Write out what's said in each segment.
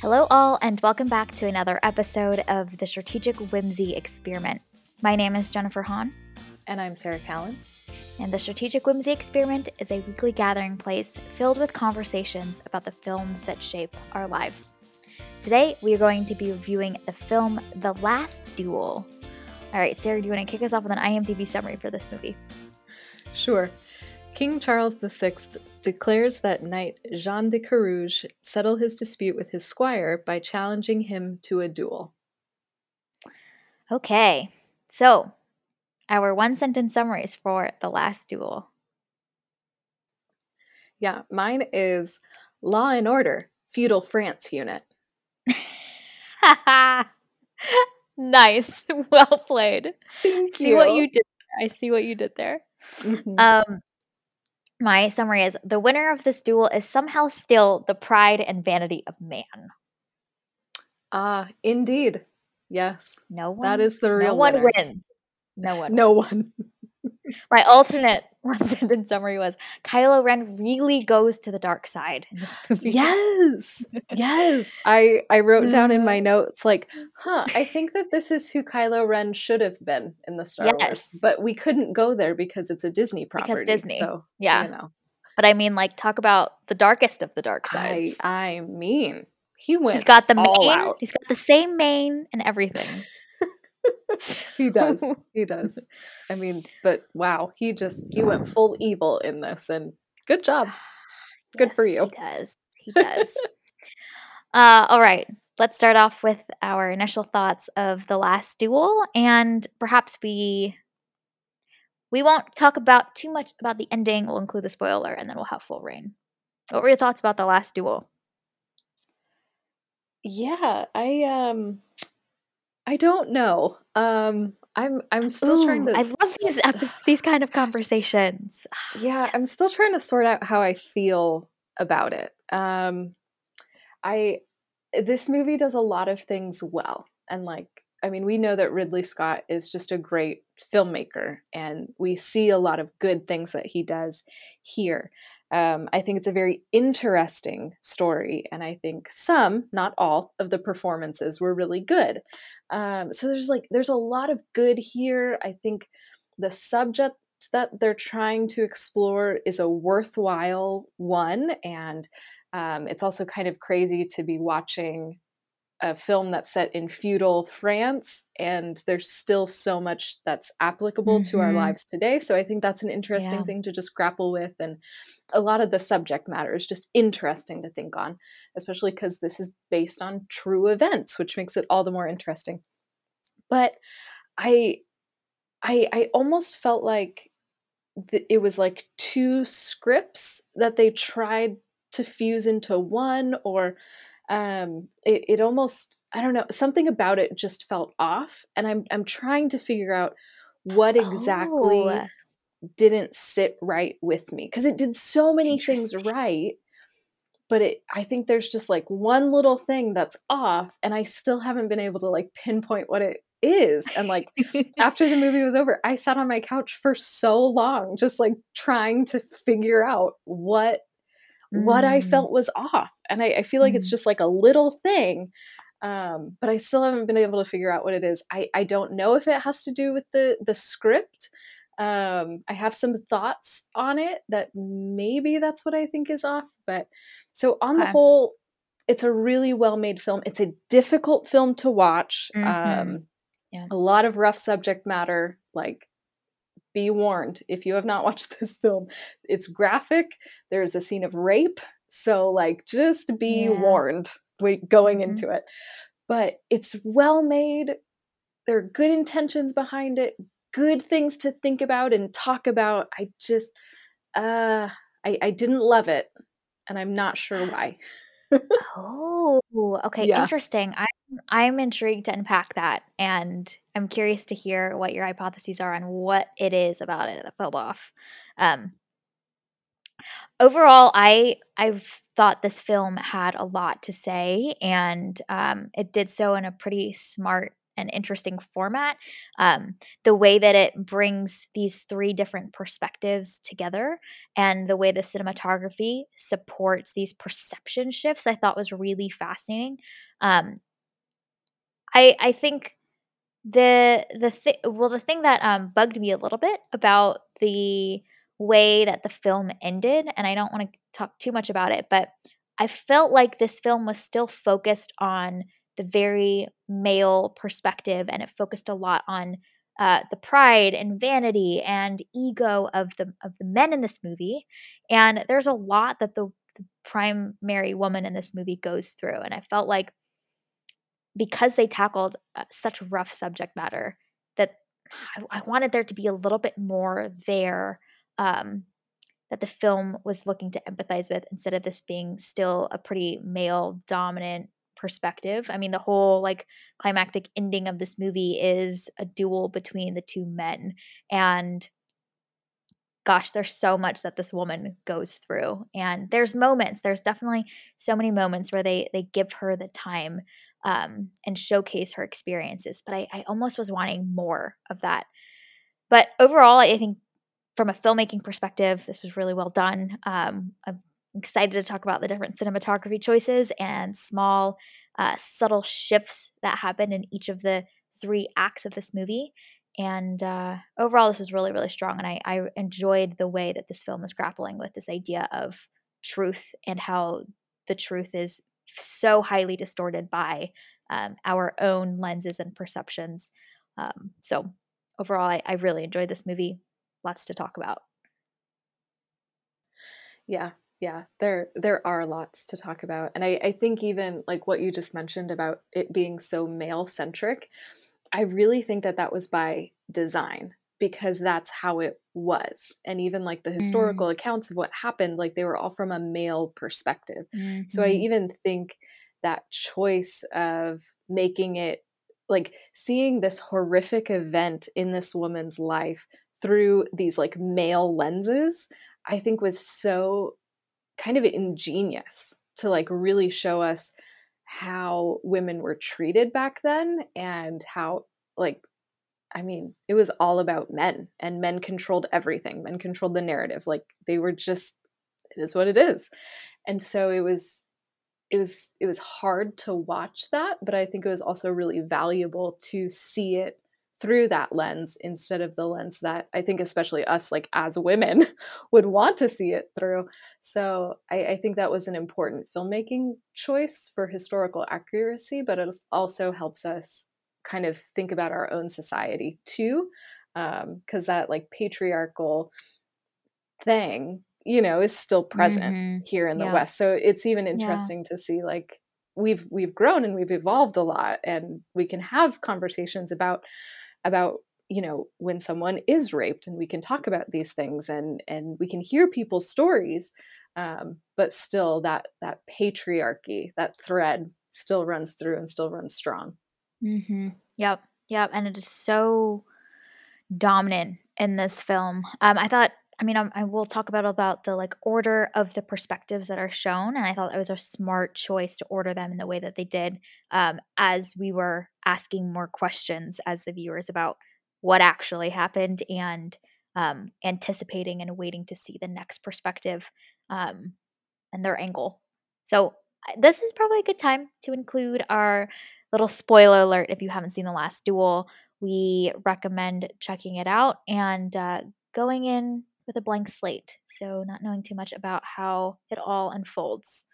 Hello, all, and welcome back to another episode of the Strategic Whimsy Experiment. My name is Jennifer Hahn. And I'm Sarah Callan. And the Strategic Whimsy Experiment is a weekly gathering place filled with conversations about the films that shape our lives. Today, we are going to be reviewing the film The Last Duel. All right, Sarah, do you want to kick us off with an IMDb summary for this movie? Sure. King Charles VI declares that knight Jean de Carrouge settle his dispute with his squire by challenging him to a duel. Okay, so our one sentence summaries for The Last Duel. Yeah, mine is Law and Order, Feudal France Unit. nice. Well played. Thank see you. what you did. I see what you did there. Mhm. Um my summary is the winner of this duel is somehow still the pride and vanity of man. Ah, indeed. Yes. No one That is the real no one winner. wins. No one. No one. My alternate one sentence summary was Kylo Ren really goes to the dark side in this movie. Yes. Yes. I I wrote down in my mm. notes like, huh, I think that this is who Kylo Ren should have been in the Star Wars. But we couldn't go there because it's a Disney property. Because Disney. So, Yeah. you know. But I mean like talk about the darkest of the dark I sides. I mean, he went He's got the all mane. out. He's got the same mane and everything. He does. He does. I mean, but wow, he just he went full evil in this and good job. Good for you. He does. He does. uh, all right. Let's start off with our initial thoughts of the last duel, and perhaps we we won't talk about too much about the ending. We'll include the spoiler, and then we'll have full reign. What were your thoughts about the last duel? Yeah, I um I don't know. Um I'm I'm still trying to I love these episodes, these kind of conversations. Yeah, I'm still trying to sort out how I feel about it. Um I this movie does a lot of things well. And like I mean, we know that Ridley Scott is just a great filmmaker and we see a lot of good things that he does here. Um, I think it's a very interesting story, and I think some, not all, of the performances were really good. Um, so there's like there's a lot of good here. I think the subject that they're trying to explore is a worthwhile one, and um, it's also kind of crazy to be watching a film that's set in feudal France, and there's still so much that's applicable to our Mhm. lives today. So I think that's an interesting Yeah. thing to just grapple with, and a lot of the subject matter is just interesting to think on, especially because this is based on true events, which makes it all the more interesting. But I, I, I almost felt like th- it was like two scripts that they tried to fuse into one, or um, it, it almost I don't know something about it just felt off, and I'm I'm trying to figure out what exactly Oh, didn't sit right with me because it did so many things right but it i think there's just like one little thing that's off and i still haven't been able to like pinpoint what it is and like after the movie was over i sat on my couch for so long just like trying to figure out what what i Mm. felt was off and i, I feel like it's Mm. just like a little thing um, but i still haven't been able to figure out what it is i, I don't know if it has to do with the the script um, i have some thoughts on it that maybe that's what i think is off but so on the Okay. whole it's a really well made film it's a difficult film to watch Mhm. um, Yeah. a lot of rough subject matter like be warned if you have not watched this film it's graphic there's a scene of rape so like just be Yeah. warned going Mhm. into it but it's well made there are good intentions behind it good things to think about and talk about i just uh i, I didn't love it and i'm not sure why Oh, okay, Yeah. interesting. I'm I'm intrigued to unpack that, and I'm curious to hear what your hypotheses are on what it is about it that fell off. Um, overall, I I've thought this film had a lot to say, and um, it did so in a pretty smart and interesting format. Um, the way that it brings these three different perspectives together and the way the cinematography supports these perception shifts, I thought was really fascinating. Um, I I think the the thing well the thing that um, bugged me a little bit about the way that the film ended, and I don't want to talk too much about it, but I felt like this film was still focused on the very male perspective and it focused a lot on uh, the pride and vanity and ego of the of the men in this movie and there's a lot that the, the primary woman in this movie goes through and i felt like because they tackled uh, such rough subject matter that I, I, wanted there to be a little bit more there um, that the film was looking to empathize with instead of this being still a pretty male dominant perspective. I mean, the whole like climactic ending of this movie is a duel between the two men. And gosh, there's so much that this woman goes through. And there's moments, there's definitely so many moments where they they give her the time um, and showcase her experiences. But I, I almost was wanting more of that. But overall, I think from a filmmaking perspective, this was really well done. Um, I'm excited to talk about the different cinematography choices and small, uh, subtle shifts that happen in each of the three acts of this movie. And uh, overall, this was really, really strong. And I, I enjoyed the way that this film is grappling with this idea of truth and how the truth is so highly distorted by um, our own lenses and perceptions. Um, so, overall, I, I really enjoyed this movie lots to talk about. Yeah, yeah, there there are lots to talk about. And I, I think even like what you just mentioned about it being so male centric, I really think that that was by design because that's how it was. And even like the historical mm. accounts of what happened, like they were all from a male perspective. Mm-hmm. So I mm-hmm. even think that choice of making it like seeing this horrific event in this woman's life through these like male lenses, I think was so kind of ingenious to like really show us how women were treated back then and how like I mean, it was all about men and men controlled everything. Men controlled the narrative. Like they were just it is what it is. And so it was it was it was hard to watch that, but I think it was also really valuable to see it through that lens instead of the lens that I think, especially us, like as women, would want to see it through. So I, I, think that was an important filmmaking choice for historical accuracy, but it also helps us kind of think about our own society too, because um, that like patriarchal thing, you know, is still present mm-hmm. here in the yeah. West. So it's even interesting yeah. to see like we've we've grown and we've evolved a lot and we can have conversations about about you know when someone is raped and we can talk about these things and and we can hear people's stories um, but still that that patriarchy that thread still runs through and still runs strong mm-hmm. yep yep and it is so dominant in this film um, i thought i mean I'm, i will talk about about the like order of the perspectives that are shown and i thought it was a smart choice to order them in the way that they did um, as we were asking more questions as the viewers about what actually happened and um, anticipating and waiting to see the next perspective um, and their angle. So, this is probably a good time to include our little spoiler alert if you haven't seen The Last Duel. We recommend checking it out and uh, going in with a blank slate. So, not knowing too much about how it all unfolds.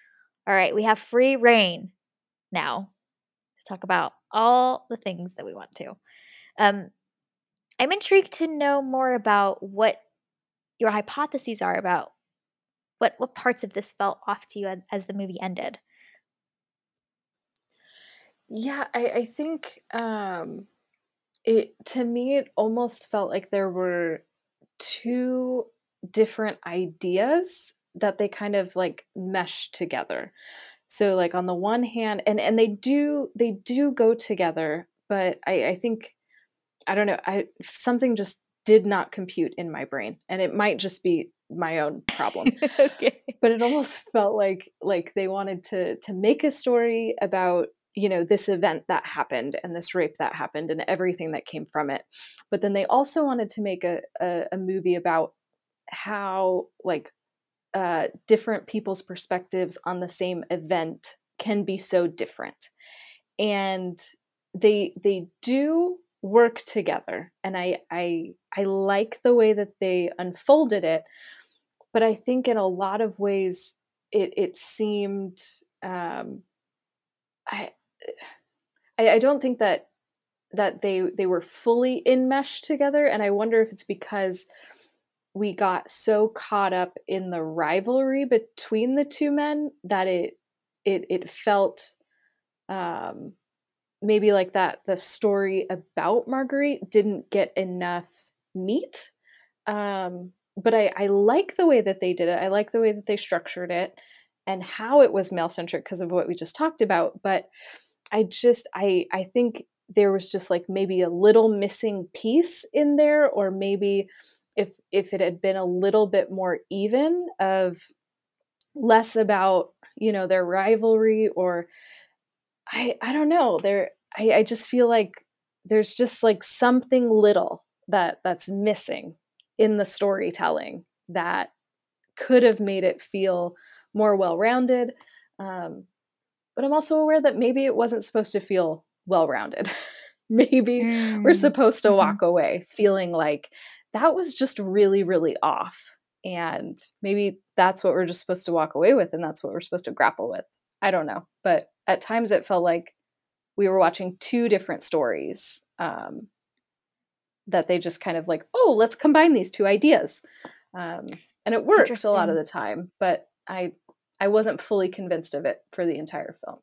All right, we have free reign now to talk about all the things that we want to. Um, I'm intrigued to know more about what your hypotheses are about what what parts of this felt off to you as, as the movie ended. Yeah, I, I think um, it to me it almost felt like there were two different ideas that they kind of like mesh together. So like on the one hand and and they do they do go together but i i think i don't know i something just did not compute in my brain and it might just be my own problem. Okay. But it almost felt like like they wanted to to make a story about you know this event that happened and this rape that happened and everything that came from it. But then they also wanted to make a, a, a movie about how like uh, different people's perspectives on the same event can be so different. And they they do work together and i i i like the way that they unfolded it but i think in a lot of ways it it seemed um i i, I don't think that that they they were fully enmeshed together and i wonder if it's because we got so caught up in the rivalry between the two men that it it it felt um maybe like that the story about Marguerite didn't get enough meat. Um, but I, I like the way that they did it. I like the way that they structured it and how it was male centric because of what we just talked about. But I just I I think there was just like maybe a little missing piece in there, or maybe if if it had been a little bit more even of less about you know their rivalry or I I don't know. There I, I just feel like there's just like something little that that's missing in the storytelling that could have made it feel more well-rounded. Um, but I'm also aware that maybe it wasn't supposed to feel well-rounded. maybe mm. we're supposed to mm-hmm. walk away feeling like that was just really really off and maybe that's what we're just supposed to walk away with and that's what we're supposed to grapple with i don't know but at times it felt like we were watching two different stories um, that they just kind of like, oh, let's combine these two ideas, um, and it works a lot of the time. But I I wasn't fully convinced of it for the entire film.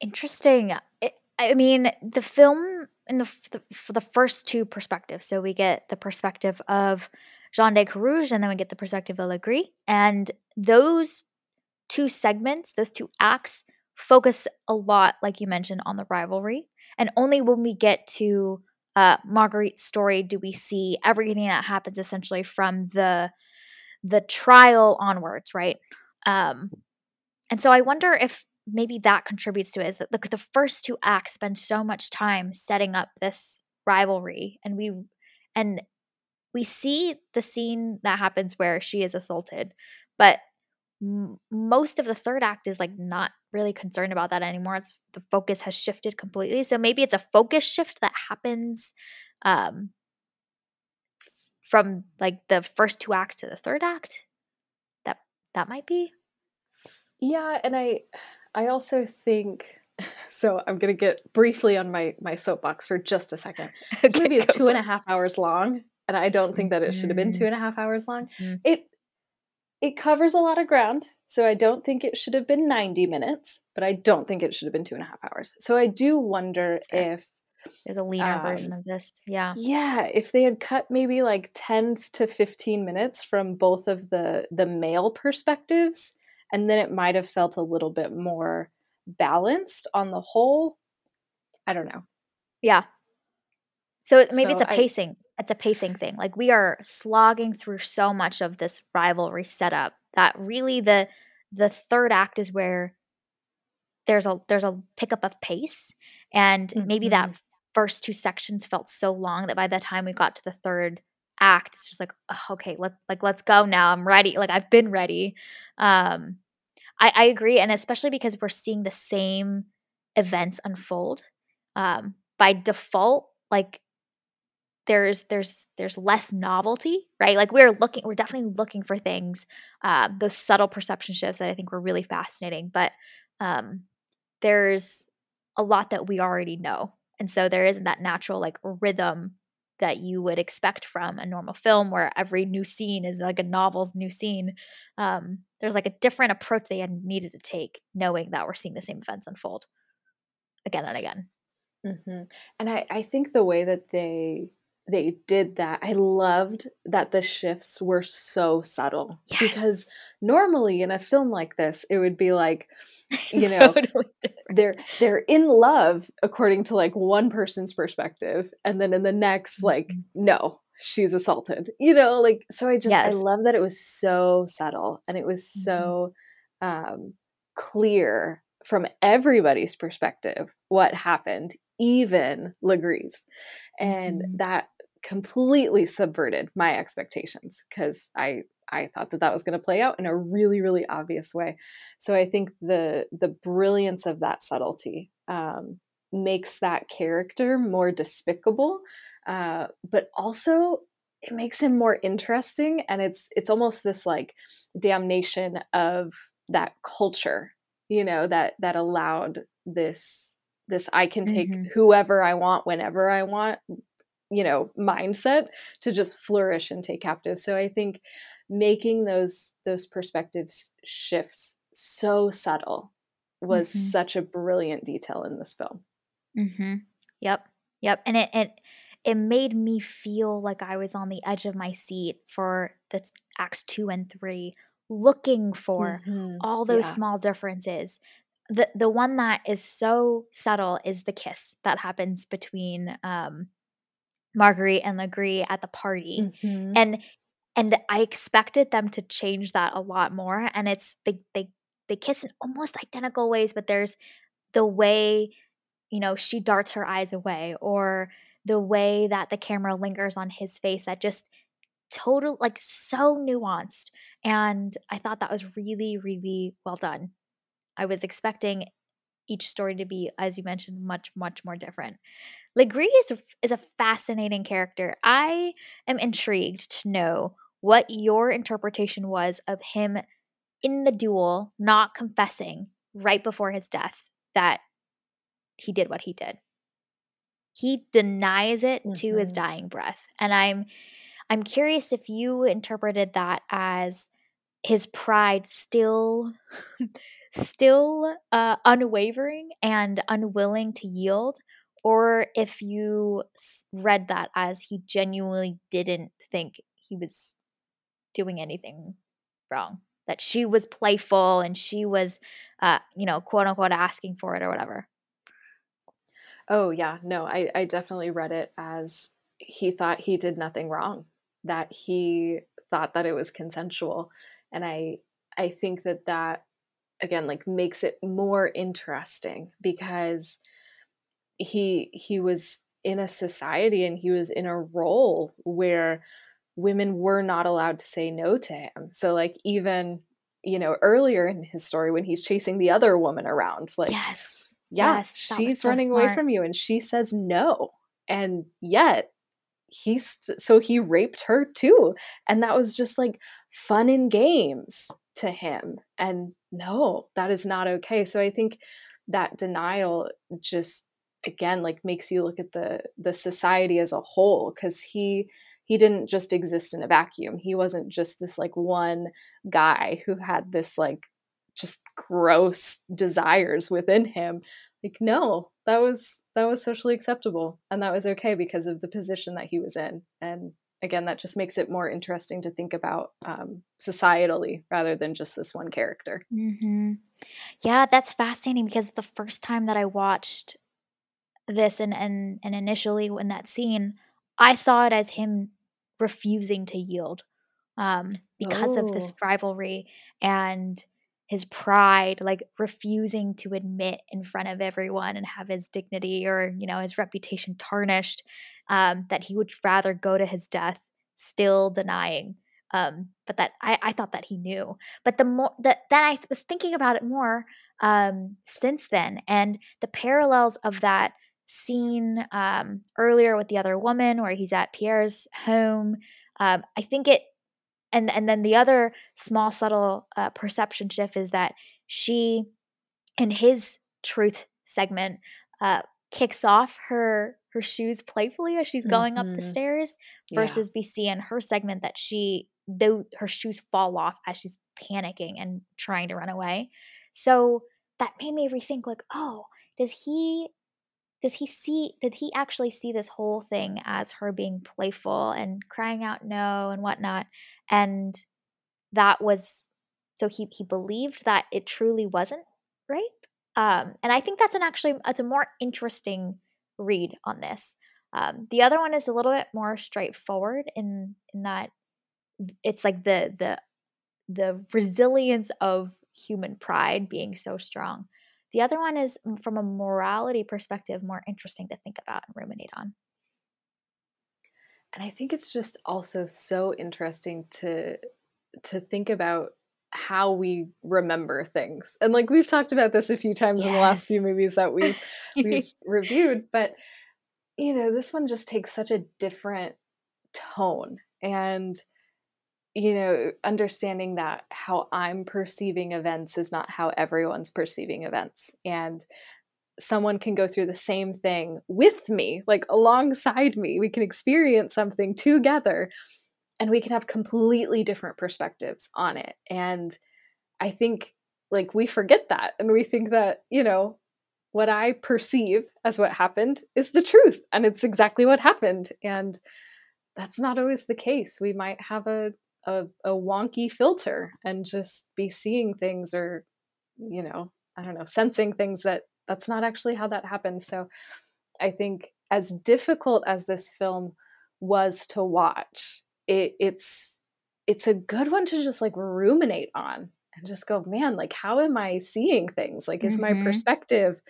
Interesting. It, I mean, the film in the, the the first two perspectives. So we get the perspective of Jean de Carrouge, and then we get the perspective of Le Gris, and those two segments, those two acts focus a lot, like you mentioned, on the rivalry. And only when we get to uh, Marguerite's story do we see everything that happens essentially from the the trial onwards, right? Um, and so I wonder if maybe that contributes to it is that the, the first two acts spend so much time setting up this rivalry, and we and we see the scene that happens where she is assaulted, but m- most of the third act is like not really concerned about that anymore. It's the focus has shifted completely. So maybe it's a focus shift that happens um from like the first two acts to the third act. That that might be. Yeah, and I I also think so I'm gonna get briefly on my my soapbox for just a second. This movie is two and a half hours long, and I don't think that it should have been two mm-hmm. and a half hours long. Mm-hmm. It it covers a lot of ground, so I don't think it should have been 90 minutes, but I don't think it should have been two and a half hours. So I do wonder sure. if there's a leaner um, version of this. Yeah. Yeah. If they had cut maybe like 10 to 15 minutes from both of the the male perspectives, and then it might have felt a little bit more balanced on the whole. I don't know. Yeah. So maybe so it's a pacing. I, it's a pacing thing. Like we are slogging through so much of this rivalry setup that really the the third act is where there's a there's a pickup of pace and mm-hmm. maybe that mm-hmm. first two sections felt so long that by the time we got to the third act it's just like oh, okay let like let's go now i'm ready like i've been ready um i i agree and especially because we're seeing the same events unfold um by default like there's there's there's less novelty right? Like we're looking we're definitely looking for things uh, those subtle perception shifts that i think were really fascinating but um, there's a lot that we already know and so there isn't that natural like rhythm that you would expect from a normal film where every new scene is like a novel's new scene um, there's like a different approach they had needed to take knowing that we're seeing the same events unfold again and again mm-hmm. and I, I think the way that they they did that. I loved that the shifts were so subtle yes. because normally in a film like this, it would be like, you know, totally they're they're in love according to like one person's perspective, and then in the next, like, mm-hmm. no, she's assaulted. You know, like so. I just yes. I love that it was so subtle and it was mm-hmm. so um, clear from everybody's perspective what happened, even Le Gris's. And mm-hmm. that completely subverted my expectations because I I thought that that was going to play out in a really really obvious way. So I think the the brilliance of that subtlety um, makes that character more despicable, uh, but also it makes him more interesting and it's it's almost this like damnation of that culture you know that that allowed this this i can take mm-hmm. whoever i want whenever i want you know mindset to just flourish and take captive so i think making those those perspectives shifts so subtle was mm-hmm. such a brilliant detail in this film mm-hmm. yep yep and it, it it made me feel like I was on the edge of my seat for the acts 2 and 3 looking for mm-hmm. all those yeah. small differences. The the one that is so subtle is the kiss that happens between um Marguerite and Le Gris at the party. Mm-hmm. And and I expected them to change that a lot more and it's they they they kiss in almost identical ways but there's the way you know she darts her eyes away or the way that the camera lingers on his face that just total like so nuanced and i thought that was really really well done i was expecting each story to be as you mentioned much much more different Le Gris is a, is a fascinating character i am intrigued to know what your interpretation was of him in the duel not confessing right before his death that he did what he did he denies it mm-hmm. to his mm-hmm. dying breath and i'm i'm curious if you interpreted that as his pride still still uh, unwavering and unwilling to yield or if you read that as he genuinely didn't think he was doing anything wrong that she was playful and she was uh, you know quote unquote asking for it or whatever. Oh yeah, no, I, I definitely read it as he thought he did nothing wrong, that he thought that it was consensual, and I I think that that again like makes it more interesting because he he was in a society and he was in a role where women were not allowed to say no to him. So like even you know earlier in his story when he's chasing the other woman around like yes yeah, yes, she's so running smart. away from you and she says no. And yet he's so he raped her too. And that was just like fun and games to him. And no, that is not okay. So I think that denial just again like makes you look at the the society as a whole cuz he he didn't just exist in a vacuum. He wasn't just this like one guy who had this like just gross desires within him like no that was that was socially acceptable and that was okay because of the position that he was in and again that just makes it more interesting to think about um, societally rather than just this one character mm-hmm. yeah that's fascinating because the first time that i watched this and and and initially in that scene i saw it as him refusing to yield um, because oh. of this oh. rivalry and his pride, like refusing to admit in front of everyone and have his dignity or, you know, his reputation tarnished, um, that he would rather go to his death still denying. Um, but that I, I thought that he knew. But the more that then I was thinking about it more um, since then, and the parallels of that scene um, earlier with the other woman, where he's at Pierre's home. Um, I think it and and then the other small subtle uh, perception shift is that she in his truth segment uh, kicks off her her shoes playfully as she's going mm-hmm. up the mm-hmm. stairs versus yeah. we see in her segment that she though her shoes fall off as she's panicking and trying to run away so that made me rethink like oh does he does he see did he actually see this whole thing as her being playful and crying out no and whatnot? And that was so he he believed that it truly wasn't rape? Um and i think that's an actually it's a more interesting read on this. Um the other one is a little bit more straightforward in in that it's like the the the resilience of human pride being so strong The other one is from a morality perspective more interesting to think about and ruminate on. And I think it's just also so interesting to to think about how we remember things. And like we've talked about this a few times yes. in the last few movies that we've we've reviewed, but you know, this one just takes such a different tone and you know, understanding that how I'm perceiving events is not how everyone's perceiving events. And someone can go through the same thing with me, like alongside me. We can experience something together and we can have completely different perspectives on it. And I think like we forget that and we think that, you know, what I perceive as what happened is the truth and it's exactly what happened. And that's not always the case. We might have a, a, a wonky filter and just be seeing things or, you know, I don't know, sensing things that that's not actually how that happened. So I think as difficult as this film was to watch, it, it's it's a good one to just like ruminate on and just go, man, like how am I seeing things? Like is mm-hmm. my perspective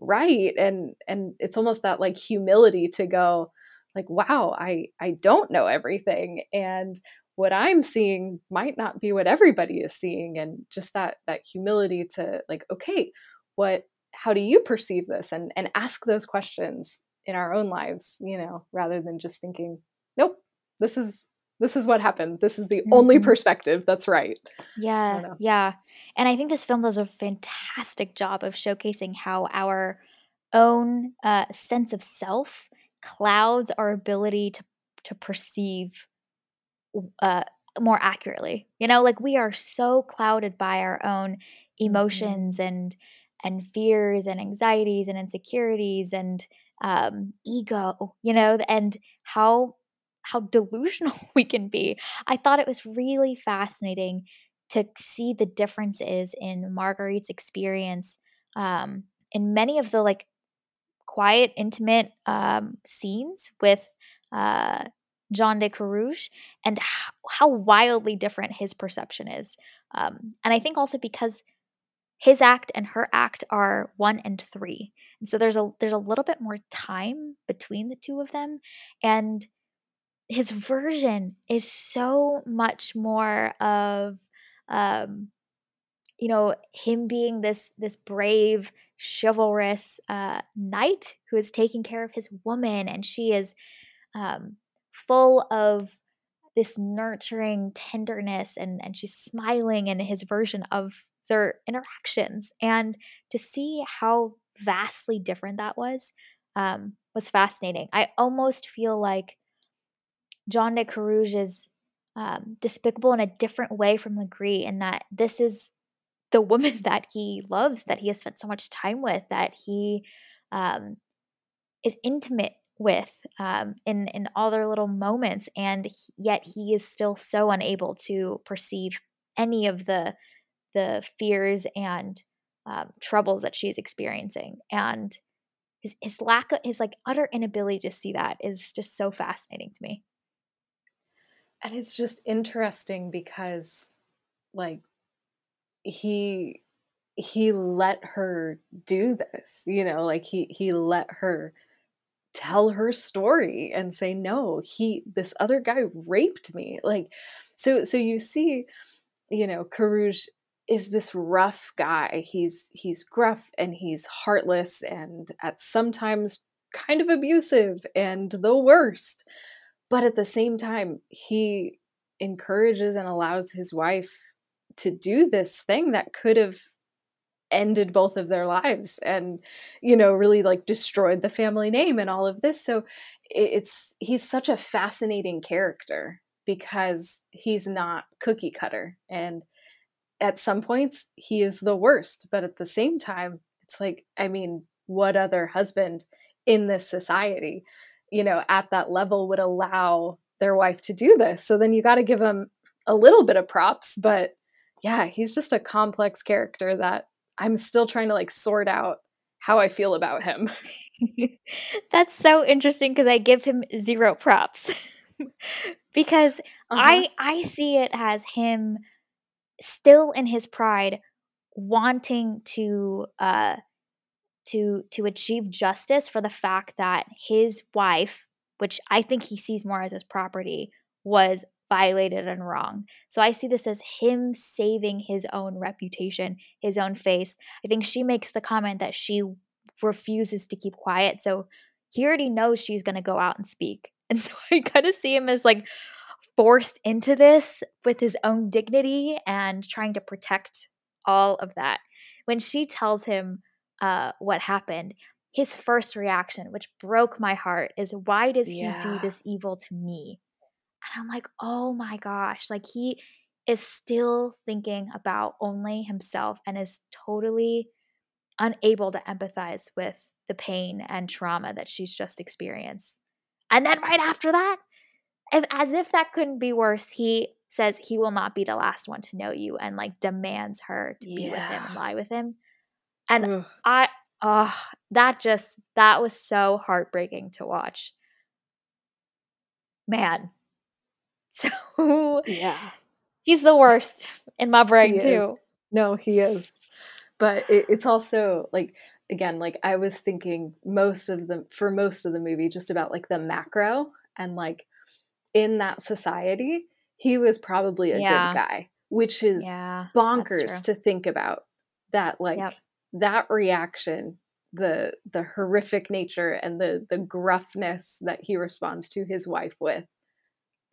right? And and it's almost that like humility to go like wow, I I don't know everything and what I'm seeing might not be what everybody is seeing and just that that humility to like okay, what how do you perceive this? and and ask those questions in our own lives you know rather than just thinking nope this is this is what happened. This is the mm-hmm. only perspective that's right. Yeah yeah and i think this film does a fantastic job of showcasing how our own uh, sense of self clouds our ability to to perceive uh, more accurately you know like we are so clouded by our own mm-hmm. emotions mm-hmm. and and fears and anxieties and insecurities and um, ego, you know, and how how delusional we can be. I thought it was really fascinating to see the differences in Marguerite's experience um, in many of the like quiet, intimate um, scenes with uh, John de Carrouge and how, how, wildly different his perception is. Um, and I think also because his act and her act are 1 and 3. And so there's a there's a little bit more time between the two of them and his version is so much more of um you know him being this this brave chivalrous uh knight who is taking care of his woman and she is um full of this nurturing tenderness and and she's smiling in his version of their interactions and to see how vastly different that was um, was fascinating. I almost feel like John de Carrouge is um, despicable in a different way from Le Gris in that this is the woman that he loves, that he has spent so much time with, that he um, is intimate with um, in in all their little moments, and yet he is still so unable to perceive any of the the fears and um, troubles that she's experiencing and his, his lack of his like utter inability to see that is just so fascinating to me. And it's just interesting because like he he let her do this you know like he he let her tell her story and say no he this other guy raped me like so so you see you know Carrouge is this rough guy. He's he's gruff and he's heartless and at sometimes kind of abusive and the worst. But at the same time, he encourages and allows his wife to do this thing that could have ended both of their lives and you know really like destroyed the family name and all of this so it's he's such a fascinating character because he's not cookie cutter and at some points he is the worst but at the same time it's like i mean what other husband in this society you know at that level would allow their wife to do this? So then you got to give him a little bit of props but yeah he's just a complex character that i'm still trying to like sort out how i feel about him that's so interesting because i give him zero props because uh-huh. i i see it as him still in his pride wanting to uh to to achieve justice for the fact that his wife, which I think he sees more as his property, was violated and wrong. So I see this as him saving his own reputation, his own face. I think she makes the comment that she refuses to keep quiet. So he already knows she's going to go out and speak. And so I kind of see him as like forced into this with his own dignity and trying to protect all of that. When she tells him uh, what happened, his first reaction, which broke my heart, is why does yeah. he do this evil to me? And I'm like, oh my gosh, like he is still thinking about only himself and is totally unable to empathize with the pain and trauma that she's just experienced. And then right after that, if, as if that couldn't be worse, he says he will not be the last one to know you and like demands her to be with him and lie with him. And Ugh. I, oh, that just, that was so heartbreaking to watch. Man. So, yeah. He's the worst in my brain, he too. Is. No, he is. But it, it's also like, again, like I was thinking most of the, for most of the movie, just about like the macro and like in that society, he was probably a yeah. good guy, which is yeah, bonkers to think about. That like yep. that reaction, the the horrific nature and the the gruffness that he responds to his wife with.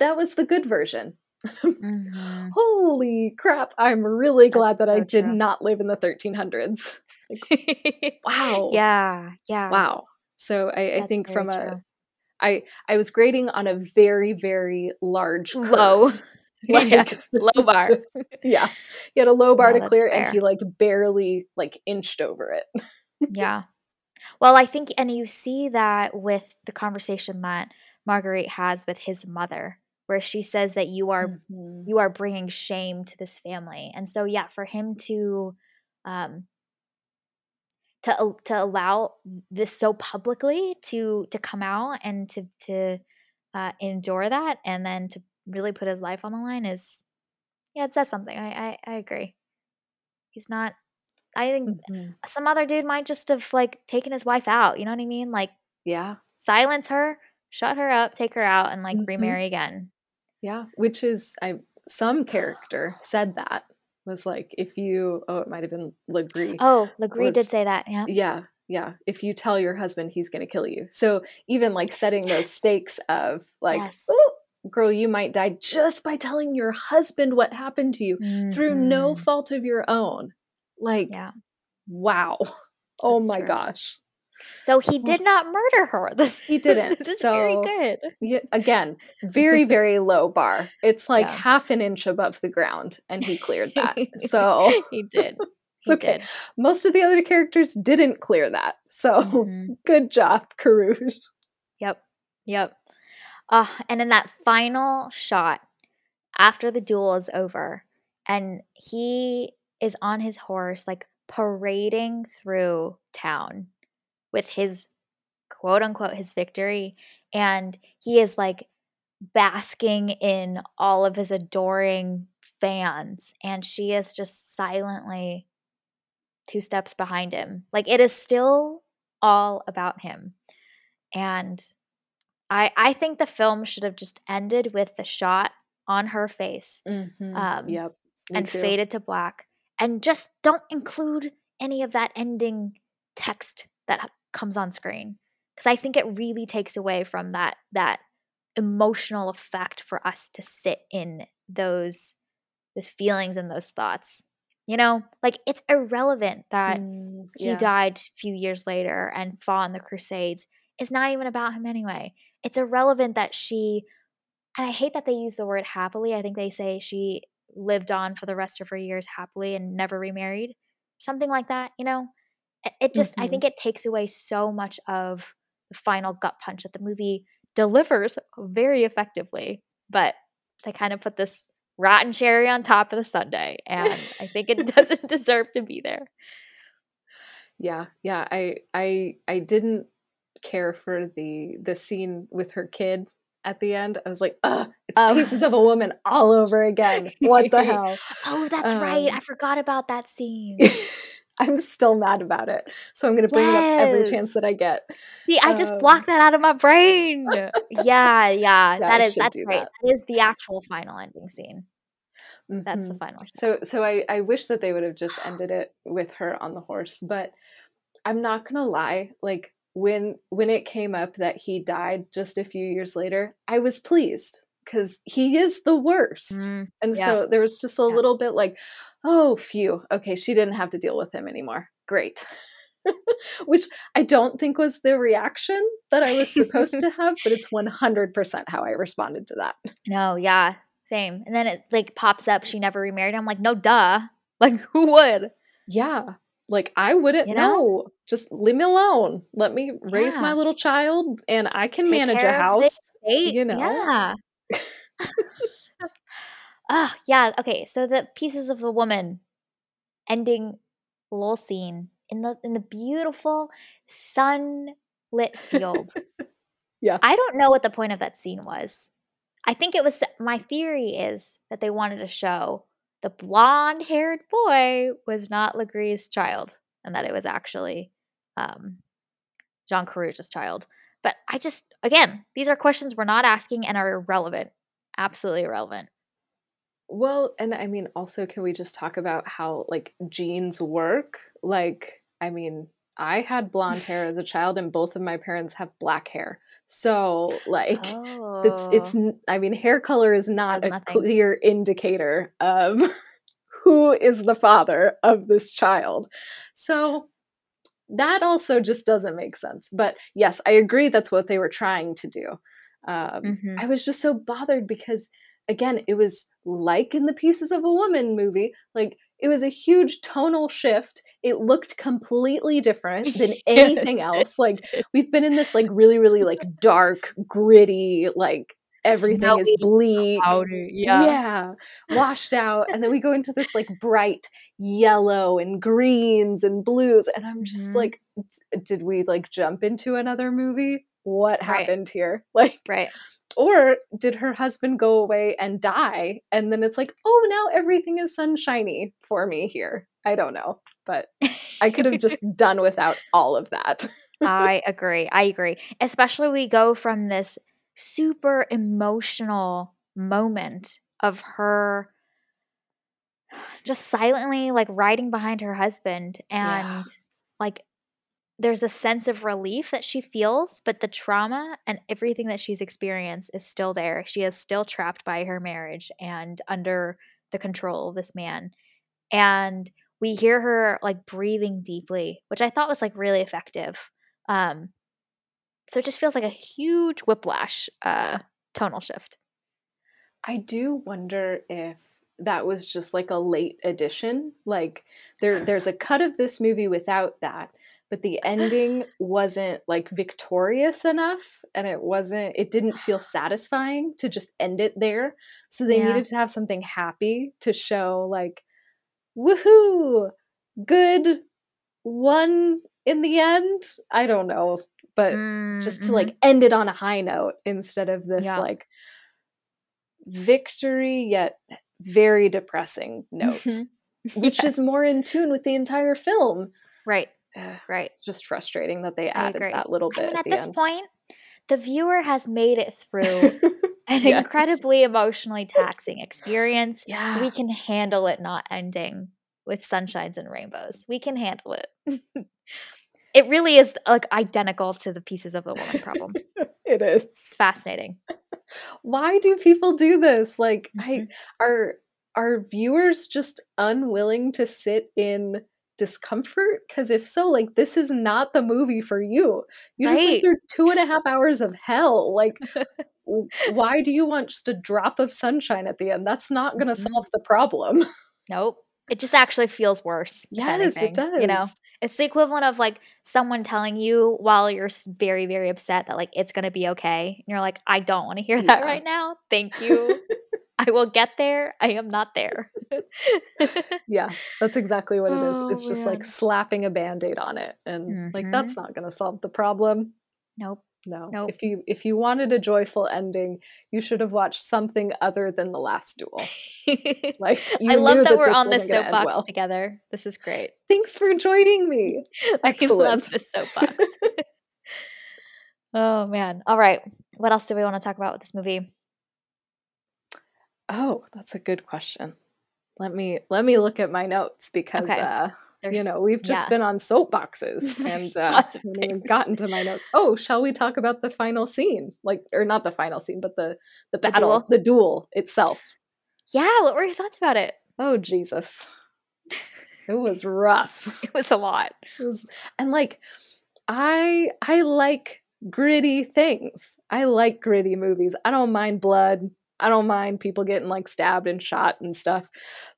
That was the good version. Mm-hmm. Holy crap! I'm really glad That's that so I did true. not live in the 1300s. Like, wow. Yeah. Yeah. Wow. So I, I think from true. a I I was grading on a very very large curve. low. like, yeah, low bar. Just, yeah, he had a low bar no, to clear, fair. and he like barely like inched over it. yeah. Well, I think, and you see that with the conversation that Marguerite has with his mother, where she says that you are mm-hmm. you are bringing shame to this family, and so yeah, for him to um, to to allow this so publicly to to come out and to to uh, endure that and then to really put his life on the line is yeah it says something i i, I agree he's not i think mm-hmm. some other dude might just have like taken his wife out you know what i mean like yeah silence her shut her up take her out and like mm-hmm. remarry again yeah which is i some character said that was like if you oh it might have been Le Gris. Oh, Le Gris was, did say that. Yeah. Yeah. Yeah. If you tell your husband he's gonna kill you. So even like setting those stakes of like, yes. oh, girl, you might die just by telling your husband what happened to you mm-hmm. through no mm-hmm. fault of your own. Like yeah. wow. Oh my true. gosh. So he did not murder her. This he didn't. This, so very good. Yeah, again, very very low bar. It's like yeah. half an inch above the ground, and he cleared that. So he did. He okay. Did. Most of the other characters didn't clear that. So mm-hmm. good job, Carrouge. Yep. Yep. Uh, and in that final shot, after the duel is over, and he is on his horse, like parading through town with his quote unquote his victory and he is like basking in all of his adoring fans and she is just silently two steps behind him like it is still all about him and i i think the film should have just ended with the shot on her face mm-hmm. um, yep and too. faded to black and just don't include any of that ending text that comes on screen because I think it really takes away from that that emotional effect for us to sit in those those feelings and those thoughts. You know, like it's irrelevant that mm, yeah. he died a few years later and fought in the Crusades. It's not even about him anyway. It's irrelevant that she, and I hate that they use the word happily. I think they say she lived on for the rest of her years happily and never remarried, something like that. You know, it just mm-hmm. i think it takes away so much of the final gut punch that the movie delivers very effectively but they kind of put this rotten cherry on top of the sundae and i think it doesn't deserve to be there yeah yeah i i i didn't care for the the scene with her kid at the end i was like uh It's Oh. pieces of a woman all over again. What the hell? Oh, that's right. Um, I forgot about that scene. I'm still mad about it. So I'm going to bring it up every chance that I get. See, I just Um, blocked that out of my brain. Yeah, yeah, That I is that's right. that. That is the actual final ending scene. That's the Mhm. final. shot. So so I I wish that they would have just ended it with her on the horse, but I'm not going to lie, like when when it came up that he died just a few years later, I was pleased cuz he is the worst. Mm, And yeah. so there was just a Yeah. little bit like, oh, phew. Okay, she didn't have to deal with him anymore. Great. Which I don't think was the reaction that I was supposed to have, but it's 100% how I responded to that. no, yeah, same. And then it like pops up. She never remarried. I'm like, no, duh. Like, who would? Yeah. Like I wouldn't You know? know. Just leave me alone. Let me raise my little child and I can Take manage a house. you know? Yeah. Oh, yeah. Okay. So the pieces of the woman ending little scene in the in the beautiful sunlit field. Yeah. I don't know what the point of that scene was. I think it was my theory is that they wanted to show the blonde-haired boy was not Le Gris's child and that it was actually um, Jean Carrouge's child. But I just again, these are questions we're not asking and are irrelevant. Absolutely irrelevant. Well, and I mean also can we just talk about how like genes work? Like I mean, I had blonde hair as a child and both of my parents have black hair. So like it's it's oh. I mean hair color is not Says a nothing. clear indicator of who is the father of this child. So that also just doesn't make sense. But yes, I agree that's what they were trying to do. Um, Mhm. I was just so bothered because again, it was like in the Pieces of a Woman movie, like it was a huge tonal shift. It looked completely different than anything else. Like we've been in this like really really like dark, gritty, like everything is Snowy, bleak. Cloudy, yeah. Yeah, washed out. And then we go into this like bright yellow and greens and blues. And I'm just Mhm. like, did we like jump into another movie? What Right. happened here? Like, Right. or did her husband go away and die? And then it's like, oh, now everything is sunshiny for me here. I don't know. But I could have just done without all of that. I agree. I agree. Especially we go from this super emotional moment of her just silently like riding behind her husband and Yeah. like there's a sense of relief that she feels, but the trauma and everything that she's experienced is still there. She is still trapped by her marriage and under the control of this man. And we hear her like breathing deeply, which I thought was like really effective. Um, so it just feels like a huge whiplash uh, tonal shift. I do wonder if that was just like a late addition. Like there there's a cut of this movie without that, but the ending wasn't like victorious enough and it wasn't it didn't feel satisfying to just end it there. So they Yeah. needed to have something happy to show like woohoo, good one in the end. I don't know, but Mm, just to mhm. like end it on a high note instead of this Yeah. like victory yet very depressing note Mhm. which Yes. is more in tune with the entire film right, right. just frustrating that they added that little bit. I mean, at at this end point, the viewer has made it through an Yes. incredibly emotionally taxing experience. yeah We can handle it not ending with sunshines and rainbows. We can handle it. it really is like identical to the pieces of the woman problem. it is It's fascinating. why do people do this like i Mhm. are are viewers just unwilling to sit in discomfort because if so like this is not the movie for you you just went through two and a half hours of hell like why do you want just a drop of sunshine at the end that's not going to Mhm. solve the problem Nope. It just actually feels worse. yes it does You know, it's the equivalent of like someone telling you while you're very, very upset that like it's going to be okay. And you're like, I don't want to hear that Yeah. right now. Thank you. I will get there. I am not there. yeah that's exactly what it is oh, it's Oh, just like slapping a band-aid on it and like that's mm-hmm. not going to solve the problem nope. No. Nope. If you if you wanted a joyful ending, you should have watched something other than the last duel. Like I love knew that we're this on this soapbox well. together. This is great. Thanks for joining me. I love this soapbox. oh man. All right. What else do we want to talk about with this movie? Oh, that's a good question. Let me let me look at my notes because Okay. uh you know, we've just yeah. been on soapboxes and uh Lots of haven't even things. gotten to my notes. Oh, shall we talk about the final scene? Like or not the final scene, but the the The battle, duel? the duel itself. Yeah, what were your thoughts about it? Oh Jesus. It was rough. It was a lot. It was, and like I I like gritty things. I like gritty movies. I don't mind blood. I don't mind people getting like stabbed and shot and stuff.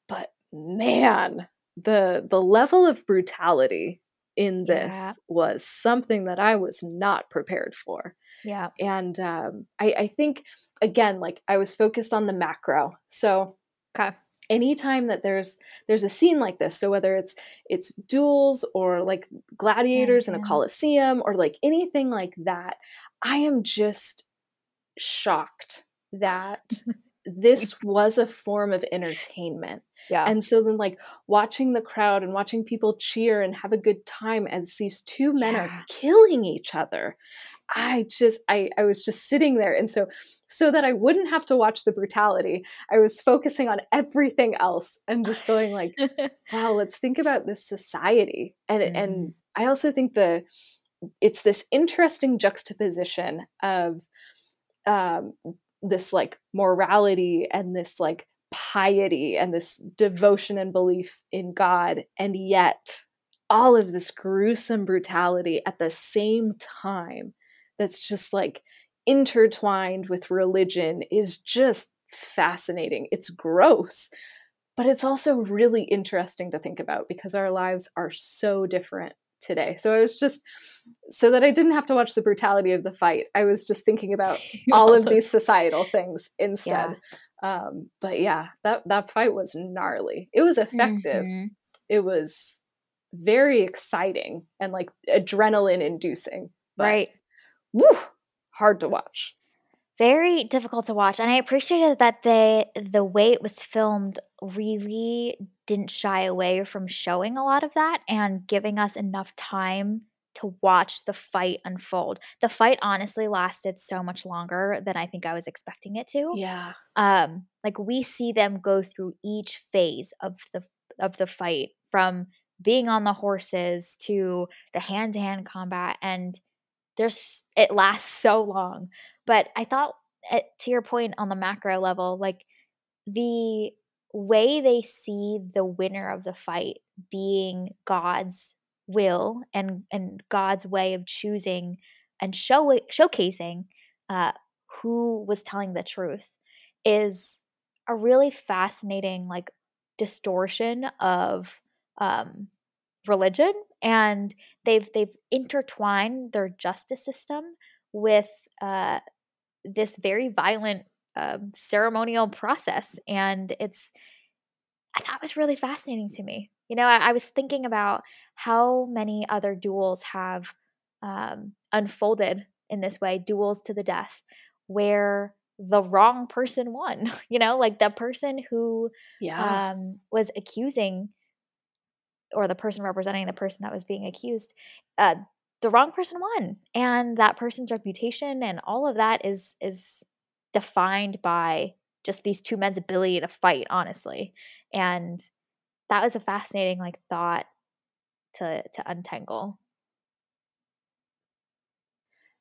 But man, the the level of brutality in this Yeah. was something that I was not prepared for. Yeah. And um, I, I think again, like I was focused on the macro. So Okay. anytime that there's there's a scene like this so whether it's it's duels or like gladiators in a Mhm. coliseum or like anything like that i am just shocked that this was a form of entertainment Yeah. and so then like watching the crowd and watching people cheer and have a good time as these two men Yeah. are killing each other i just i i was just sitting there and so so that i wouldn't have to watch the brutality i was focusing on everything else and just going like wow let's think about this society and Mhm. and i also think the it's this interesting juxtaposition of um this like morality and this like piety and this devotion and belief in god and yet all of this gruesome brutality at the same time that's just like intertwined with religion is just fascinating it's gross but it's also really interesting to think about because our lives are so different today. So I was just so that I didn't have to watch the brutality of the fight. I was just thinking about all of these societal things instead. Um, but yeah, that that fight was gnarly. It was effective. Mhm. It was very exciting and like adrenaline inducing. Right. woo, hard to watch. Very difficult to watch. And I appreciated that they the way it was filmed really didn't shy away from showing a lot of that and giving us enough time to watch the fight unfold. The fight honestly lasted so much longer than I think I was expecting it to. Yeah. um like we see them go through each phase of the of the fight from being on the horses to the hand-to-hand combat and there's it lasts so long but i thought at, to your point on the macro level like the way they see the winner of the fight being god's will and and god's way of choosing and show showcasing uh who was telling the truth is a really fascinating like distortion of um religion and they've they've intertwined their justice system with uh this very violent um, ceremonial process and it's thought was really fascinating to me you know i, I was thinking about how many other duels have um, unfolded in this way duels to the death where the wrong person won you know like the person who Yeah. um, was accusing or the person representing the person that was being accused uh, the wrong person won and that person's reputation and all of that is is defined by just these two men's ability to fight honestly and that was a fascinating like thought to to untangle.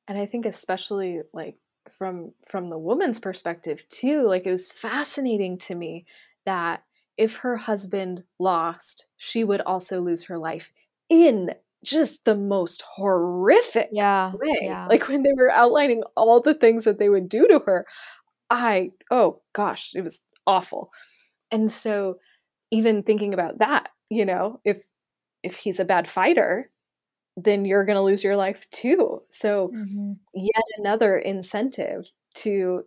And i think especially like from from the woman's perspective too like it was fascinating to me that if her husband lost she would also lose her life in just the most horrific yeah way. yeah. Like when they were outlining all the things that they would do to her i oh gosh it was awful. And so even thinking about that you know if if he's a bad fighter then you're going to lose your life too so Mhm. yet another incentive to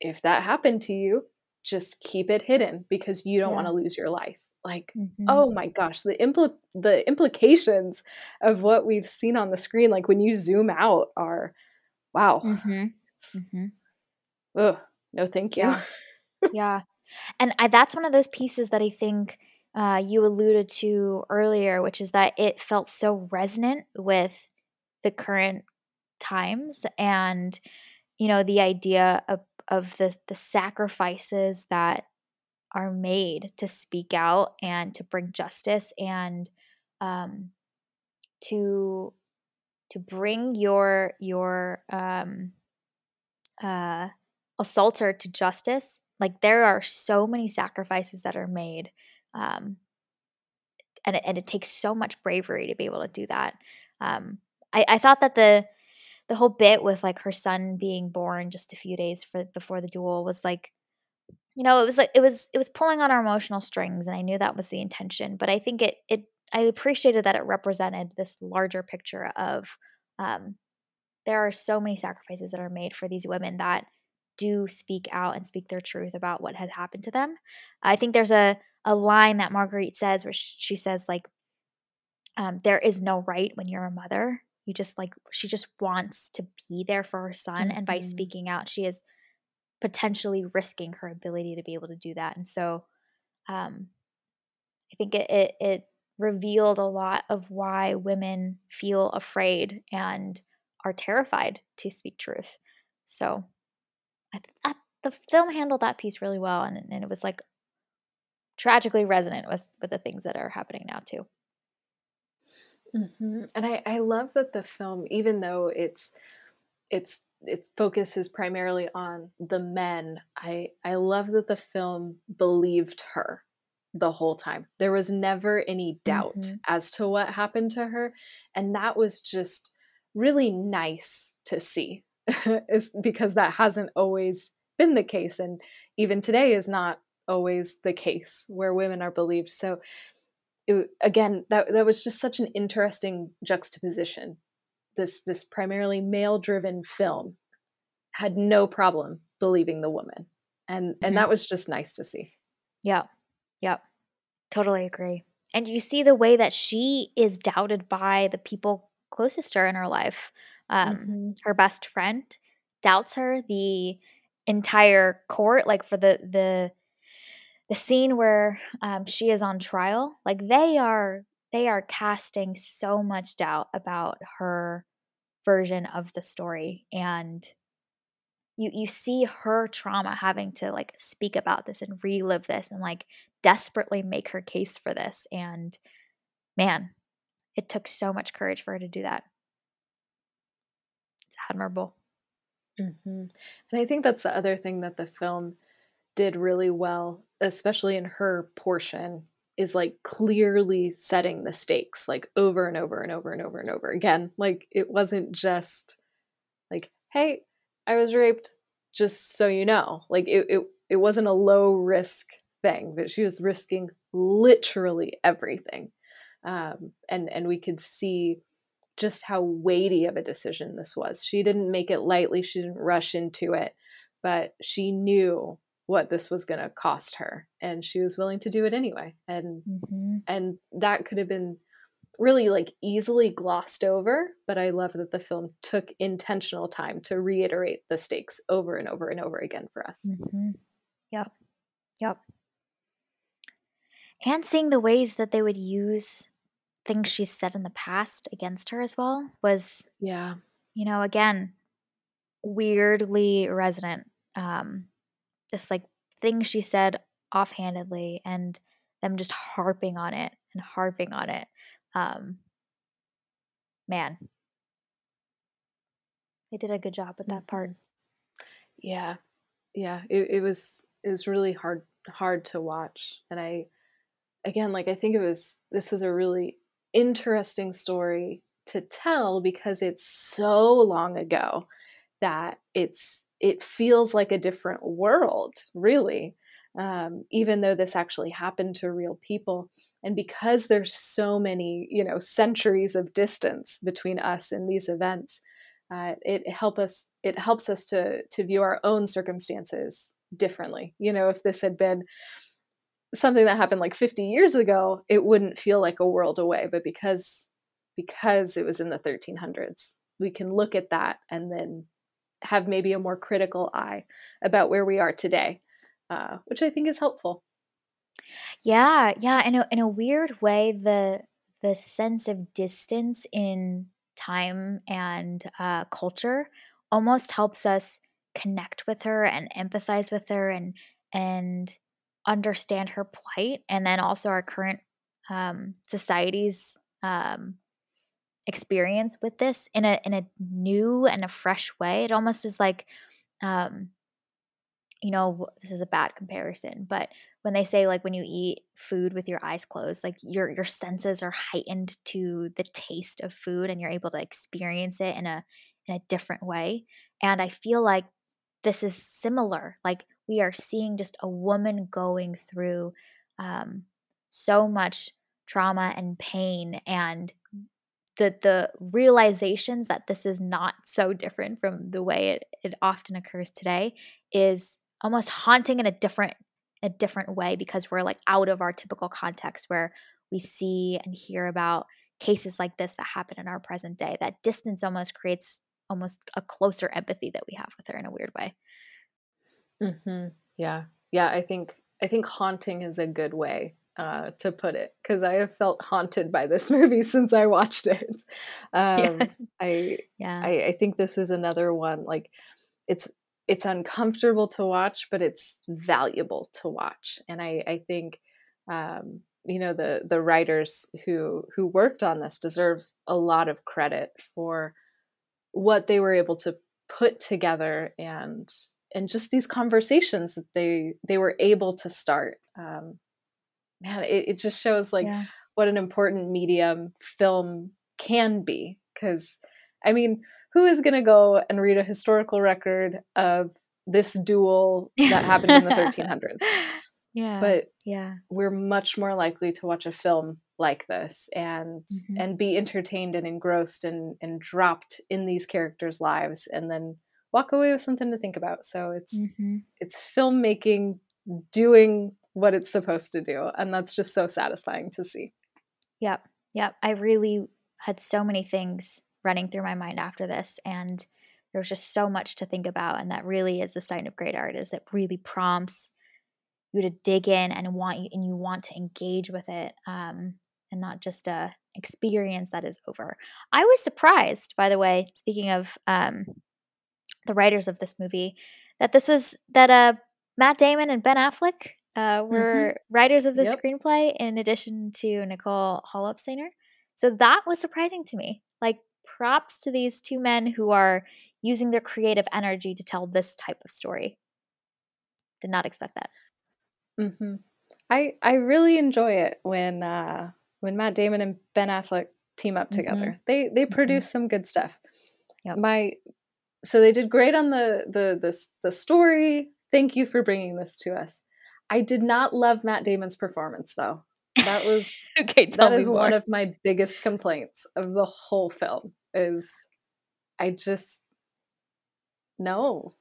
if that happened to you just keep it hidden because you don't Yeah. want to lose your life like Mhm. oh my gosh the impl- the implications of what we've seen on the screen like when you zoom out are wow. Mhm. Mhm. Ugh, no, thank you. Yeah. Yeah. And I that's one of those pieces that I think, uh, you alluded to earlier, which is that it felt so resonant with the current times and, you know, the idea of of the the sacrifices that are made to speak out and to bring justice and, um, to to bring your your, um, uh, assaulter to justice. Like, there are so many sacrifices that are made, um and it and it takes so much bravery to be able to do that. Um, I I thought that the the whole bit with, like, her son being born just a few days for before the duel was, like you know, it was like it was it was pulling on our emotional strings, and I knew that was the intention, but I think it it I appreciated that it represented this larger picture of, um, there are so many sacrifices that are made for these women that do speak out and speak their truth about what had happened to them. I think there's a a line that Marguerite says where she says, like, um, "There is no right when you're a mother." You just, like she just wants to be there for her son, and by Mhm. speaking out, she is potentially risking her ability to be able to do that, and so, um, I think it it it revealed a lot of why women feel afraid and are terrified to speak truth. So, I th the film handled that piece really well, and and it was, like tragically resonant with with the things that are happening now too. Mhm, and I I love that the film, even though it's it's its focus is primarily on the men, I I love that the film believed her the whole time. There was never any doubt Mhm. as to what happened to her, and that was just really nice to see. Is because that hasn't always been the case, and even today is not always the case where women are believed, so it again, that that was just such an interesting juxtaposition. This this primarily male-driven film had no problem believing the woman, and and Mhm. that was just nice to see. Yep. Yep. Totally agree. And you see the way that she is doubted by the people closest to her in her life. Um, Mhm. her best friend doubts her, the entire court, like, for the the the scene where, um, she is on trial, like, they are they are casting so much doubt about her version of the story, and you you see her trauma having to, like, speak about this and relive this and, like, desperately make her case for this, and man, it took so much courage for her to do that. Admirable. Mhm, and I think that's the other thing that the film did really well, especially in her portion, is, like, clearly setting the stakes, like, over and over and over and over and over again. Like, it wasn't just, like, "Hey, I was raped, just so you know." Like, it it it wasn't a low-risk thing, but she was risking literally everything. Um, and and we could see just how weighty of a decision this was. She didn't make it lightly, she didn't rush into it, but she knew what this was gonna cost her, and she was willing to do it anyway, and Mhm. and that could have been really, like, easily glossed over, but I love that the film took intentional time to reiterate the stakes over and over and over again for us. Mhm. Yep. Yep. And seeing the ways that they would use things she said in the past against her as well was, Yeah. you know, again, weirdly resonant. Um, just, like, things she said offhandedly and them just harping on it and harping on it. Um man. They did a good job with that part. Mhm. Yeah. Yeah, it it was it was really hard hard to watch, and I again, like, I think it was this was a really interesting story to tell because it's so long ago that it's it feels like a different world, really, um, even though this actually happened to real people, and because there's so many, you know, centuries of distance between us and these events, uh, it help us it helps us to to view our own circumstances differently. You know, if this had been something that happened, like, 50 years ago, it wouldn't feel like a world away, but because because it was in the 1300s, we can look at that and then have maybe a more critical eye about where we are today, uh, which I think is helpful. Yeah, yeah. In a in a weird way, the the sense of distance in time and uh, culture almost helps us connect with her and empathize with her and and understand her plight and then also our current um, society's um, experience with this in a in a new and a fresh way. It almost is like, um, you know, this is a bad comparison, but when they say like when you eat food with your eyes closed, like your your senses are heightened to the taste of food and you're able to experience it in a in a different way. And I feel like this is similar. Like we are seeing just a woman going through um, so much trauma and pain and the the realizations that this is not so different from the way it, it often occurs today is almost haunting in a different a different way because we're like out of our typical context where we see and hear about cases like this that happen in our present day that distance almost creates almost a closer empathy that we have with her in a weird way mm-hmm. yeah yeah i think i think haunting is a good way uh, to put it because I have felt haunted by this movie since I watched it. Um, yeah. I yeah, I, I think this is another one like it's it's uncomfortable to watch, but it's valuable to watch, and I I think um, you know the the writers who who worked on this deserve a lot of credit for what they were able to put together and and just these conversations that they they were able to start um, man, it, it just shows like yeah. what an important medium film can be. Because, I mean, who is going to go and read a historical record of this duel that happened in the 1300s? Yeah. But yeah, we're much more likely to watch a film like this and mm-hmm. and be entertained and engrossed and and dropped in these characters' lives and then walk away with something to think about. So it's mm-hmm. it's filmmaking doing what it's supposed to do. And that's just so satisfying to see. Yep. Yep. I really had so many things running through my mind after this. And there was just so much to think about. And that really is the sign of great art is it really prompts you to dig in and want you and you want to engage with it. Um, and not just a experience that is over. I was surprised, by the way, speaking of um, the writers of this movie, that this was that uh, Matt Damon and Ben Affleck uh, mm-hmm. were mm-hmm. writers of the yep. screenplay in addition to Nicole Holofcener. So that was surprising to me. Like props to these two men who are using their creative energy to tell this type of story. Did not expect that. Mm-hmm. I I really enjoy it when uh, when Matt Damon and Ben Affleck team up together. Mm-hmm. They they mm-hmm. produce some good stuff. Yep. My so they did great on the the the the story. Thank you for bringing this to us. I did not love Matt Damon's performance though. That was okay. that is more. one of my biggest complaints of the whole film. Is I just no.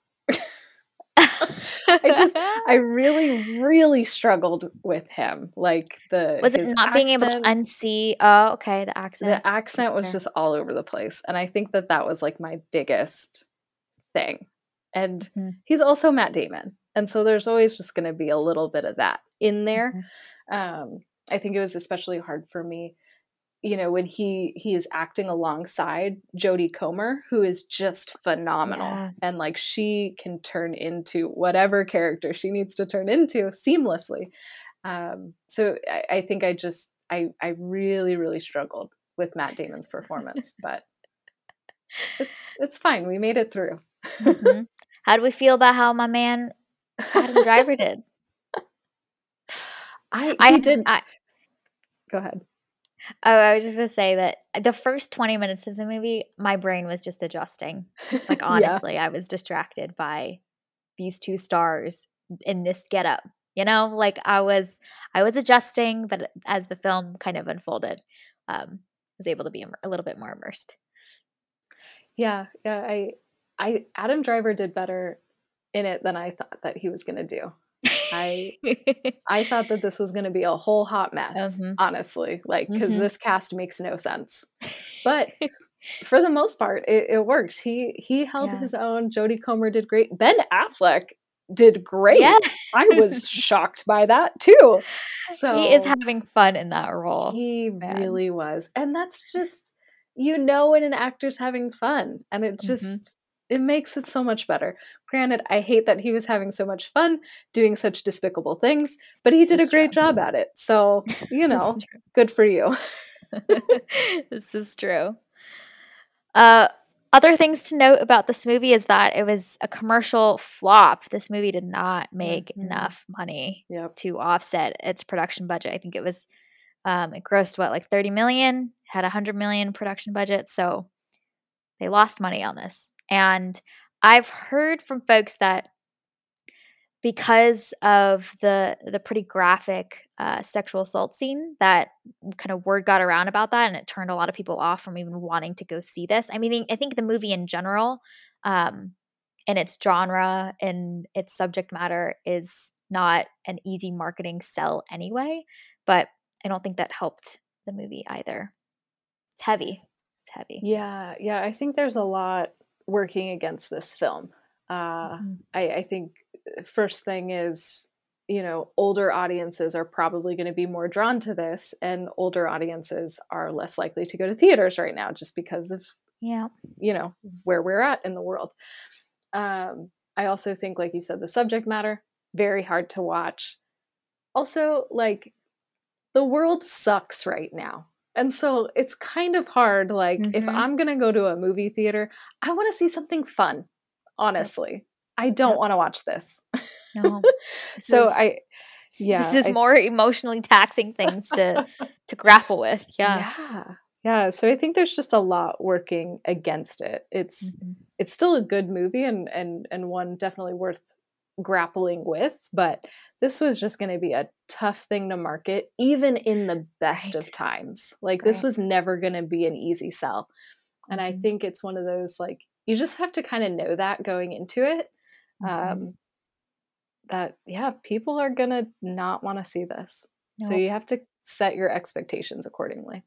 I just I really really struggled with him. Like the was it not accent, being able to unsee? Oh, okay, the accent. The accent was okay. just all over the place, and I think that that was like my biggest thing. And mm-hmm. he's also Matt Damon, and so there's always just going to be a little bit of that in there. Mm-hmm. Um, I think it was especially hard for me, you know, when he he is acting alongside Jodie Comer, who is just phenomenal, yeah. and like she can turn into whatever character she needs to turn into seamlessly. Um, so I, I think I just I I really really struggled with Matt Damon's performance, but it's it's fine. We made it through. mm-hmm. How do we feel about how my man Adam Driver did. I I did. I, go ahead. Oh, I was just gonna say that the first twenty minutes of the movie, my brain was just adjusting. Like honestly, yeah. I was distracted by these two stars in this getup. You know, like I was, I was adjusting, but as the film kind of unfolded, um, was able to be a little bit more immersed. Yeah, yeah. I, I Adam Driver did better in it than I thought that he was going to do. I I thought that this was going to be a whole hot mess, mm-hmm. honestly, like because mm-hmm. this cast makes no sense. But for the most part, it, it worked. He he held Yeah. his own. Jodie Comer did great. Ben Affleck did great. Yeah. I was shocked by that too. So he is having fun in that role. he man. really was, and that's just you know when an actor's having fun, and it Mhm. just it makes it so much better. Granted, I hate that he was having so much fun doing such despicable things, but he did a great true. job at it. So you know, good for you. this is true. Uh, other things to note about this movie is that it was a commercial flop. This movie did not make Mhm. enough money Yep. to offset its production budget. I think it was um, it grossed what like 30 million, had a 100 million production budget, so they lost money on this. And I've heard from folks that because of the the pretty graphic uh, sexual assault scene that kind of word got around about that and it turned a lot of people off from even wanting to go see this i mean i think the movie in general um and its genre and its subject matter is not an easy marketing sell anyway but i don't think that helped the movie either it's heavy it's heavy Yeah, yeah. I think there's a lot working against this film. Uh, Mhm. I, I think uh, first thing is, you know, older audiences are probably going to be more drawn to this, and older audiences are less likely to go to theaters right now just because of yeah you know where we're at in the world. Um, I also think, like you said, the subject matter very hard to watch. Also, like the world sucks right now. And so it's kind of hard. Like, if Mhm. I'm going to go to a movie theater, I want to see something fun, honestly. I don't Yep. want to watch this. no This so is- I, yeah. this is I- more emotionally taxing things to to grapple with yeah yeah. Yeah. So I think there's just a lot working against it. It's, Mhm. it's still a good movie and and and one definitely worth grappling with but this was just going to be a tough thing to market even in the best of times like this was never going to be an easy sell and i Mhm. think it's one of those like you just have to kind of know that going into it Mhm. um that yeah people are going to not want to see this so you have to set your expectations accordingly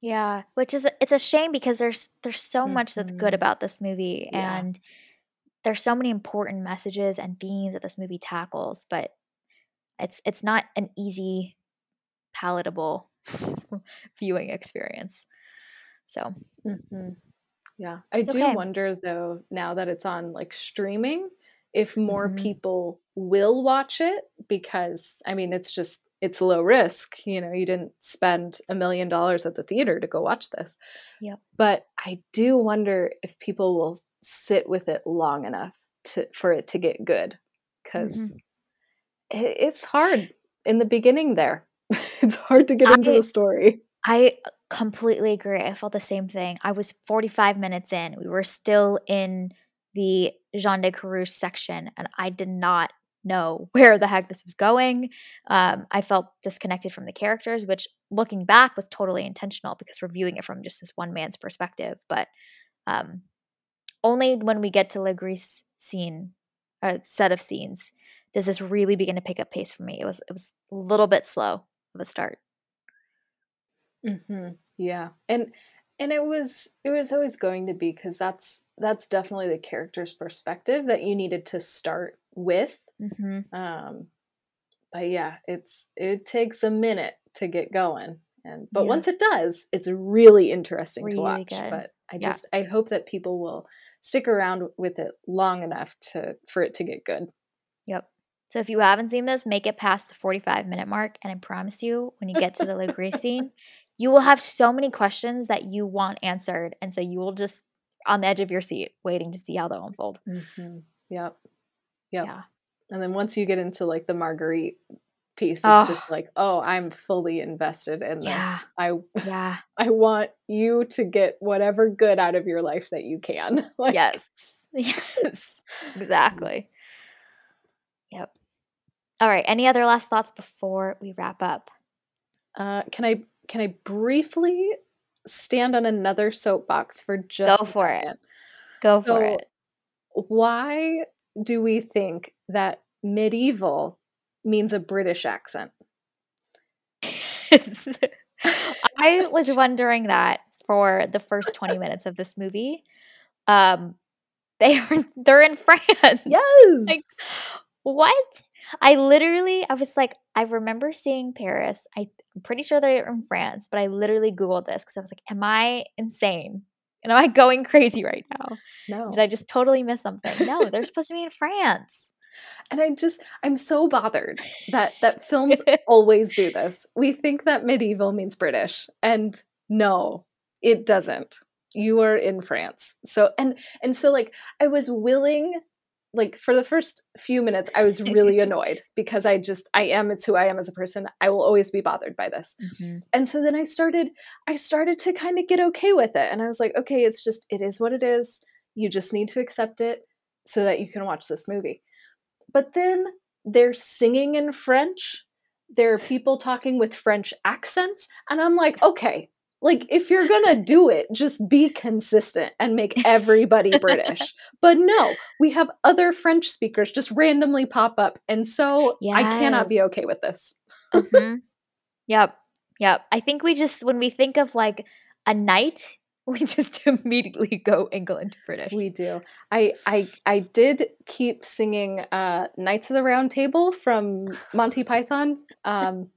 Yeah, which is it's a shame because there's there's so much that's good Mhm. about this movie Yeah. and there's so many important messages and themes that this movie tackles, but it's it's not an easy palatable viewing experience. So, hmm Yeah, I It's do okay. wonder though now that it's on like streaming, if more Mhm. people will watch it because I mean it's just it's low risk. You know, you didn't spend a million dollars at the theater to go watch this. Yep. But I do wonder if people will sit with it long enough to for it to get good because mm-hmm. it, it's hard in the beginning. There, it's hard to get into I- the story. I uh, completely agree. I felt the same thing. I was 45 minutes in. We were still in the Jean de Carrouge section, and I did not know where the heck this was going. Um, I felt disconnected from the characters, which looking back was totally intentional because we're viewing it from just this one man's perspective. But um, only when we get to Le Gris scene, a set of scenes, does this really begin to pick up pace for me. It was it was a little bit slow of a start. hmm Yeah, and and it was it was always going to be because that's that's definitely the character's perspective that you needed to start with. Hmm Um, but yeah, it's it takes a minute to get going, and but Yeah. once it does, it's really interesting to watch. good. But I Yeah. just I hope that people will stick around with it long enough to for it to get good. Yep. So if you haven't seen this, make it past the 45 minute mark. And I promise you, when you get to the Gris scene, you will have so many questions that you want answered. And so you will just on the edge of your seat waiting to see how they'll unfold. Mm-hmm. Yep. Yep. Yeah. And then once you get into like the Marguerite piece, it's Oh. just like, oh, I'm fully invested in this. Yeah. I Yeah. I want you to get whatever good out of your life that you can. like, yes. Yes. Exactly. Yep. All right. Any other last thoughts before we wrap up? Uh, can I can I briefly stand on another soapbox for just Go for it. Go for it. Why do we think that medieval means a British accent? I was wondering that for the first 20 minutes of this movie. Um, they are they're in France. Yes. Like, what? I literally, I was like, I remember seeing Paris. I, I'm pretty sure they're in France, but I literally Googled this because I was like, am I insane? And am I going crazy right now? no. Did I just totally miss something? No, they're supposed to be in France. And I just I'm so bothered that that films always do this. We think that medieval means British and no, it doesn't. You are in France. So and and so like I was willing like for the first few minutes I was really annoyed because I just I am it's who I am as a person. I will always be bothered by this. Mhm. And so then I started I started to kind of get okay with it and I was like okay, it's just it is what it is. You just need to accept it so that you can watch this movie. But then they're singing in French. There are people talking with French accents and I'm like, okay, like if you're going to do it, just be consistent and make everybody British. But no, we have other French speakers just randomly pop up and so I cannot be okay with this. Mhm. Yep. Yep. I think we just when we think of like a knight, we just immediately go England British. We do. I I I did keep singing uh Knights of the Round Table from Monty Python. Um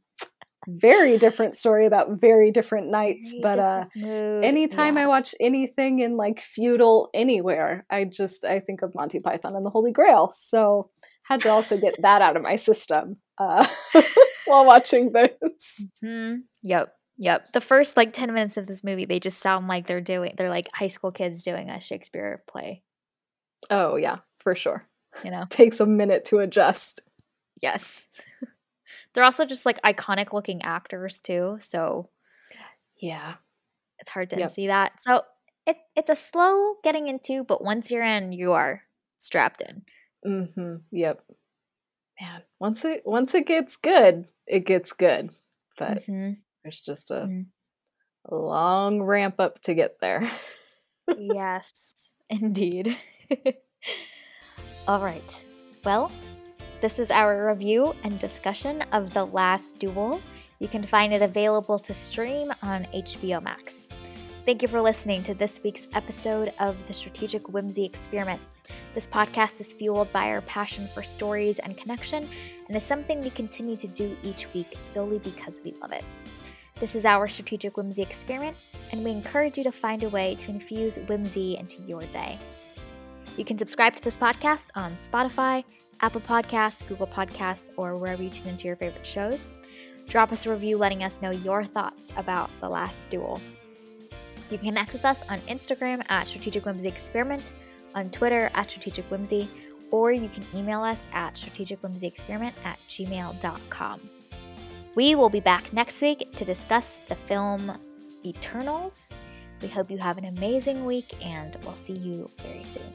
very different story about very different knights Very but uh mood. anytime I watch anything in like feudal anywhere, I just I think of Monty Python and the Holy Grail. So had to also get that out of my system uh while watching this. Mhm. Yep. Yep. The first like 10 minutes of this movie, they just sound like they're doing they're like high school kids doing a Shakespeare play, Oh yeah, for sure. you know. Takes a minute to adjust. Yes. they're also just like iconic looking actors too, so Yeah. it's hard to Yep. see that. So it it's a slow getting into, but once you're in, you are strapped in. Mm-hmm. Yep. Man, once it once it gets good, it gets good. But Mhm. there's just a, Mm. a long ramp up to get there. yes, indeed. All right. Well, this was our review and discussion of The Last Duel. You can find it available to stream on HBO Max. Thank you for listening to this week's episode of the Strategic Whimsy Experiment. This podcast is fueled by our passion for stories and connection and is something we continue to do each week solely because we love it. This is our Strategic Whimsy Experiment, and we encourage you to find a way to infuse whimsy into your day. You can subscribe to this podcast on Spotify, Apple Podcasts, Google Podcasts, or wherever you tune into your favorite shows. Drop us a review letting us know your thoughts about The Last Duel. You can connect with us on Instagram at Strategic Whimsy Experiment, on Twitter at Strategic Whimsy, or you can email us at strategicwhimsyexperiment at gmail.com. We will be back next week to discuss the film Eternals. We hope you have an amazing week and we'll see you very soon.